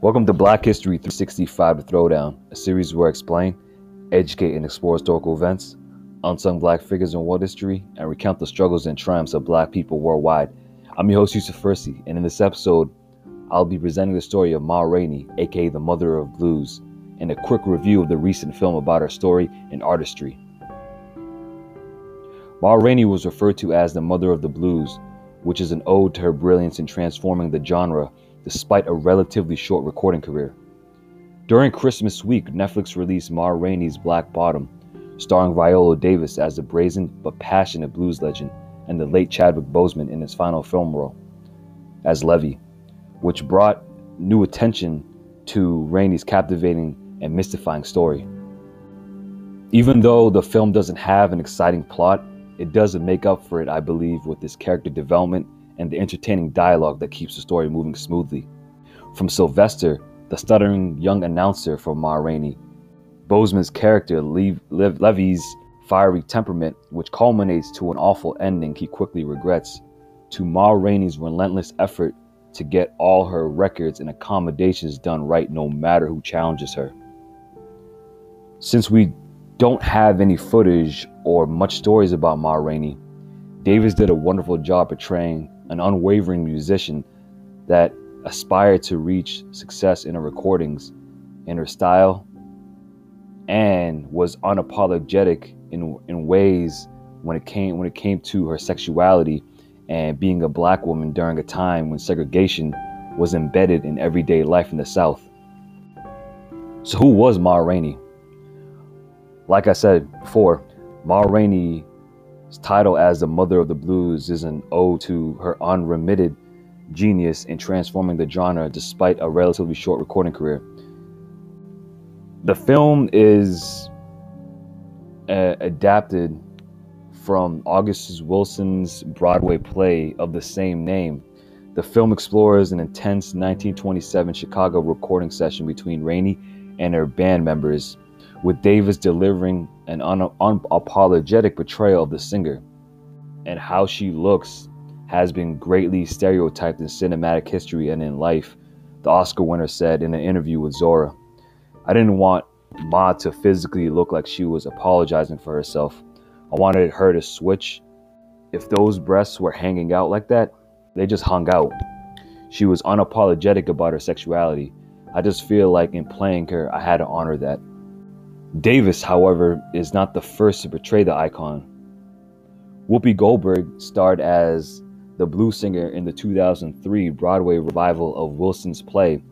Welcome to Black History 365 Throwdown, a series where I explain, educate, and explore historical events, unsung black figures in world history, and recount the struggles and triumphs of black people worldwide. I'm your host, Yusuf Hersi, and in this episode, I'll be presenting the story of Ma Rainey, aka the Mother of Blues, and a quick review of the recent film about her story and artistry. Ma Rainey was referred to as the Mother of the Blues, which is an ode to her brilliance in transforming the genre despite a relatively short recording career. During Christmas week, Netflix released Ma Rainey's Black Bottom, starring Viola Davis as the brazen but passionate blues legend and the late Chadwick Boseman in his final film role as Levee, which brought new attention to Rainey's captivating and mystifying story. Even though the film doesn't have an exciting plot, it doesn't make up for it, I believe, with its character development and the entertaining dialogue that keeps the story moving smoothly. From Sylvester, the stuttering young announcer for Ma Rainey, Boseman's character, Lev- Levee's fiery temperament, which culminates to an awful ending he quickly regrets, to Ma Rainey's relentless effort to get all her records and accommodations done right no matter who challenges her. Since we don't have any footage or much stories about Ma Rainey, Davis did a wonderful job portraying an unwavering musician that aspired to reach success in her recordings, in her style, and was unapologetic in in ways when it came when it came to her sexuality and being a black woman during a time when segregation was embedded in everyday life in the South. So who was Ma Rainey? Like I said before, Ma Rainey title as the Mother of the Blues is an ode to her unremitted genius in transforming the genre despite a relatively short recording career. The film is uh, adapted from August Wilson's Broadway play of the same name. The film explores an intense 1927 Chicago recording session between Rainey and her band members with Davis delivering an un- unapologetic portrayal of the singer. And how she looks has been greatly stereotyped in cinematic history and in life, the Oscar winner said in an interview with Zora. I didn't want Ma to physically look like she was apologizing for herself. I wanted her to switch. If those breasts were hanging out like that, they just hung out. She was unapologetic about her sexuality. I just feel like in playing her, I had to honor that. Davis, however, is not the first to portray the icon. Whoopi Goldberg starred as the blues singer in the 2003 Broadway revival of Wilson's play,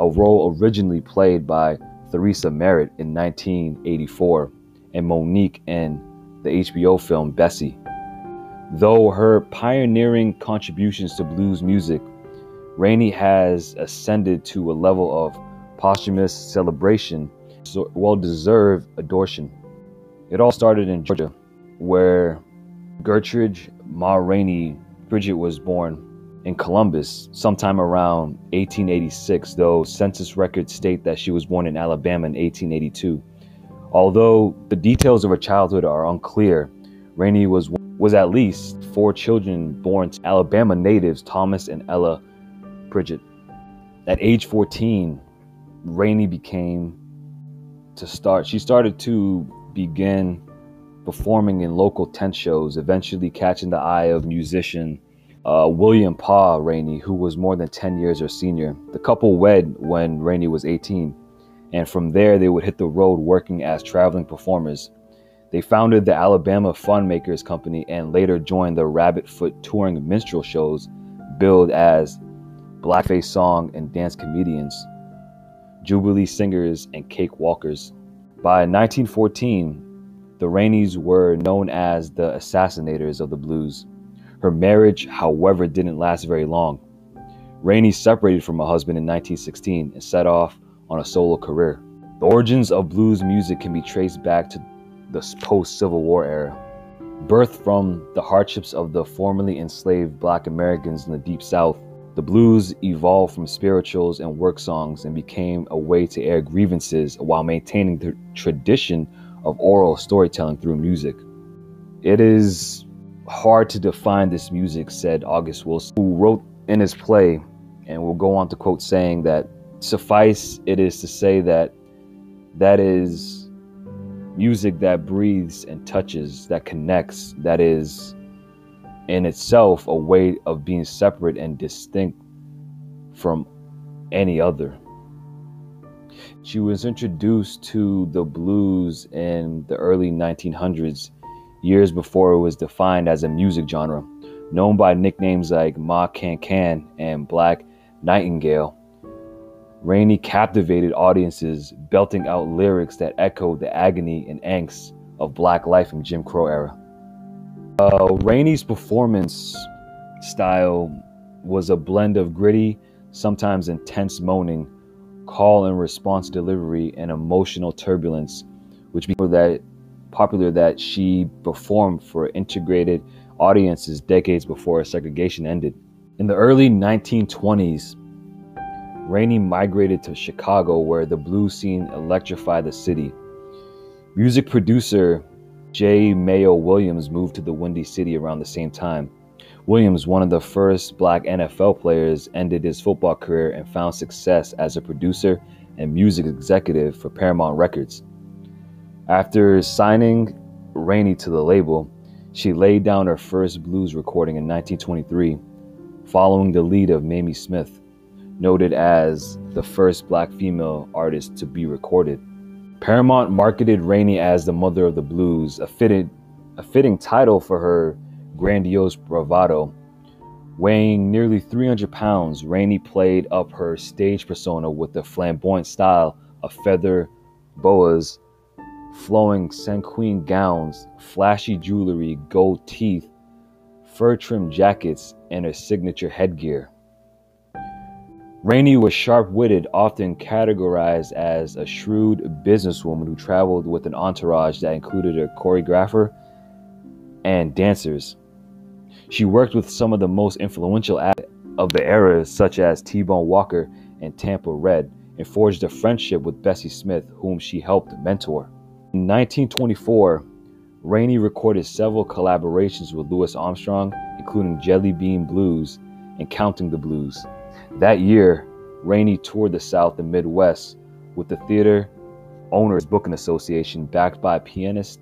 a role originally played by Theresa Merritt in 1984 and Mo'Nique in the HBO film Bessie. Though her pioneering contributions to blues music, Rainey has ascended to a level of posthumous celebration well deserved adoration. It all started in Georgia, where Gertrude Ma Rainey Pridgett was born in Columbus sometime around 1886, though census records state that she was born in Alabama in 1882. Although the details of her childhood are unclear, Rainey was was at least four children born to Alabama natives Thomas and Ella Pridgett. At age 14, Rainey became to start. She started to begin performing in local tent shows, eventually catching the eye of musician uh, William Pa Rainey, who was more than 10 years her senior. The couple wed when Rainey was 18, and from there they would hit the road working as traveling performers. They founded the Alabama Fun Makers Company and later joined the Rabbit Foot touring minstrel shows, billed as blackface song and dance comedians. Jubilee Singers, and Cake Walkers. By 1914, the Raineys were known as the assassinators of the blues. Her marriage, however, didn't last very long. Rainey separated from her husband in 1916 and set off on a solo career. The origins of blues music can be traced back to the post Civil War era. Birthed from the hardships of the formerly enslaved black Americans in the Deep South, the blues evolved from spirituals and work songs and became a way to air grievances while maintaining the tradition of oral storytelling through music. It is hard to define this music, said August Wilson, who wrote in his play, and will go on to quote saying that suffice it is to say that that is music that breathes and touches, that connects, that is in itself a way of being separate and distinct from any other. She was introduced to the blues in the early 1900s, years before it was defined as a music genre, known by nicknames like Ma Can Can and Black Nightingale. Rainey captivated audiences, belting out lyrics that echoed the agony and angst of black life in Jim Crow era. Uh, Rainey's performance style was a blend of gritty, sometimes intense moaning, call and response delivery, and emotional turbulence, which became that popular that she performed for integrated audiences decades before segregation ended. In the early 1920s, Rainey migrated to Chicago, where the blues scene electrified the city. Music producer J. Mayo Williams moved to the Windy City around the same time. Williams, one of the first black NFL players, ended his football career and found success as a producer and music executive for Paramount Records. After signing Rainey to the label, she laid down her first blues recording in 1923, following the lead of Mamie Smith noted as the first black female artist to be recorded. Paramount marketed Rainey as the mother of the blues, a, fitted, a fitting title for her grandiose bravado. Weighing nearly 300 pounds, Rainey played up her stage persona with the flamboyant style of feather boas, flowing sequin gowns, flashy jewelry, gold teeth, fur trimmed jackets, and her signature headgear. Rainey was sharp witted, often categorized as a shrewd businesswoman who traveled with an entourage that included a choreographer and dancers. She worked with some of the most influential acts of the era, such as T Bone Walker and Tampa Red, and forged a friendship with Bessie Smith, whom she helped mentor. In 1924, Rainey recorded several collaborations with Louis Armstrong, including Jelly Bean Blues and Counting the Blues. That year, Rainey toured the South and Midwest with the Theater Owners Booking Association, backed by pianist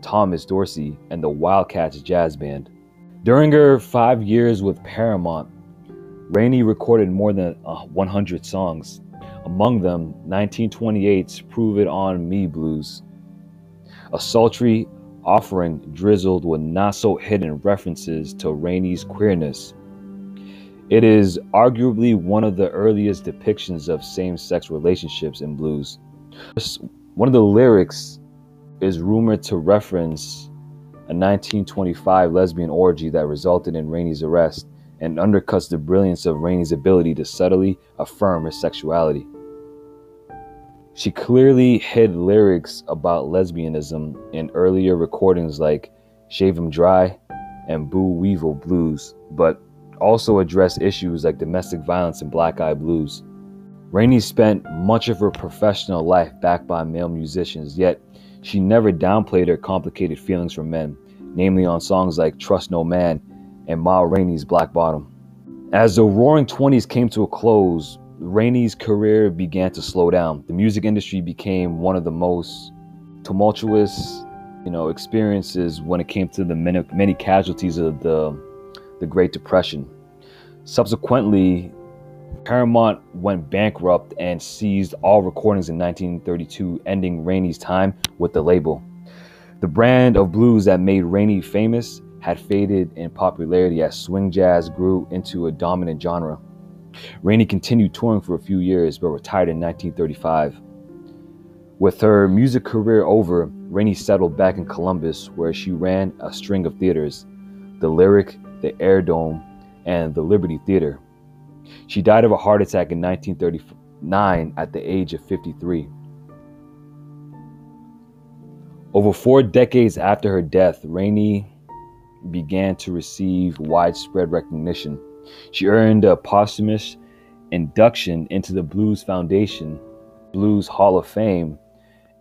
Thomas Dorsey and the Wildcats Jazz Band. During her five years with Paramount, Rainey recorded more than uh, 100 songs, among them 1928's Prove It On Me Blues, a sultry offering drizzled with not so hidden references to Rainey's queerness it is arguably one of the earliest depictions of same sex relationships in blues. One of the lyrics is rumored to reference a 1925 lesbian orgy that resulted in Rainey's arrest and undercuts the brilliance of Rainey's ability to subtly affirm her sexuality. She clearly hid lyrics about lesbianism in earlier recordings like Shave 'em Dry and Boo Weevil Blues, but also addressed issues like domestic violence and black eye blues. Rainey spent much of her professional life backed by male musicians, yet she never downplayed her complicated feelings for men, namely on songs like Trust No Man and Ma Rainey's Black Bottom. As the roaring 20s came to a close, Rainey's career began to slow down. The music industry became one of the most tumultuous, you know, experiences when it came to the many, many casualties of the the Great Depression. Subsequently, Paramount went bankrupt and seized all recordings in 1932, ending Rainey's time with the label. The brand of blues that made Rainey famous had faded in popularity as swing jazz grew into a dominant genre. Rainey continued touring for a few years but retired in 1935. With her music career over, Rainey settled back in Columbus where she ran a string of theaters the Lyric, the Air Dome, and the Liberty Theater. She died of a heart attack in 1939 at the age of 53. Over four decades after her death, Rainey began to receive widespread recognition. She earned a posthumous induction into the Blues Foundation Blues Hall of Fame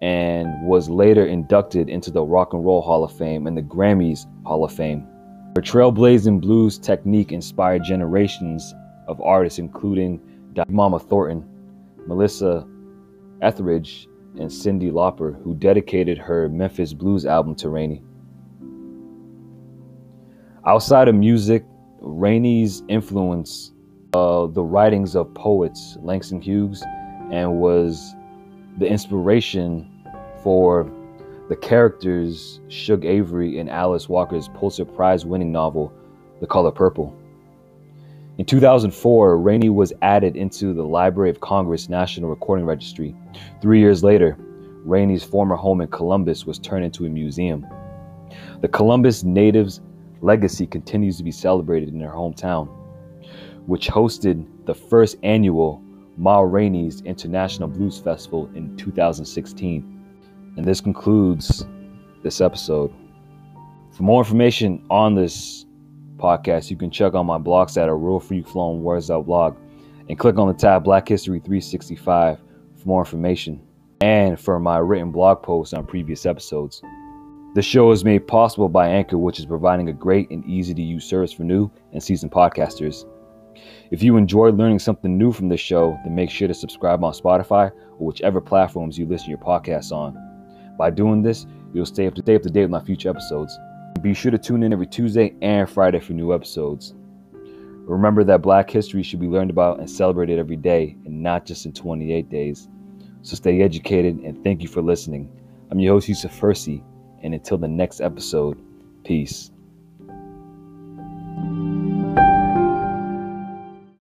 and was later inducted into the Rock and Roll Hall of Fame and the Grammys Hall of Fame. Her trailblazing blues technique inspired generations of artists, including Mama Thornton, Melissa Etheridge, and Cyndi Lauper, who dedicated her Memphis Blues album to Rainey. Outside of music, Rainey's influence uh, the writings of poets Langston Hughes and was the inspiration for the characters Shug Avery and Alice Walker's Pulitzer Prize winning novel, The Color Purple. In 2004, Rainey was added into the Library of Congress National Recording Registry. Three years later, Rainey's former home in Columbus was turned into a museum. The Columbus natives' legacy continues to be celebrated in their hometown, which hosted the first annual Ma Rainey's International Blues Festival in 2016. And this concludes this episode. For more information on this podcast, you can check out my blogs at a real free flowing words out blog and click on the tab Black History 365 for more information and for my written blog posts on previous episodes. The show is made possible by Anchor, which is providing a great and easy to use service for new and seasoned podcasters. If you enjoyed learning something new from this show, then make sure to subscribe on Spotify or whichever platforms you listen your podcasts on. By doing this, you'll stay up to, stay up to date with my future episodes. Be sure to tune in every Tuesday and Friday for new episodes. Remember that Black history should be learned about and celebrated every day and not just in 28 days. So stay educated and thank you for listening. I'm your host, Yusuf Hersi, and until the next episode, peace.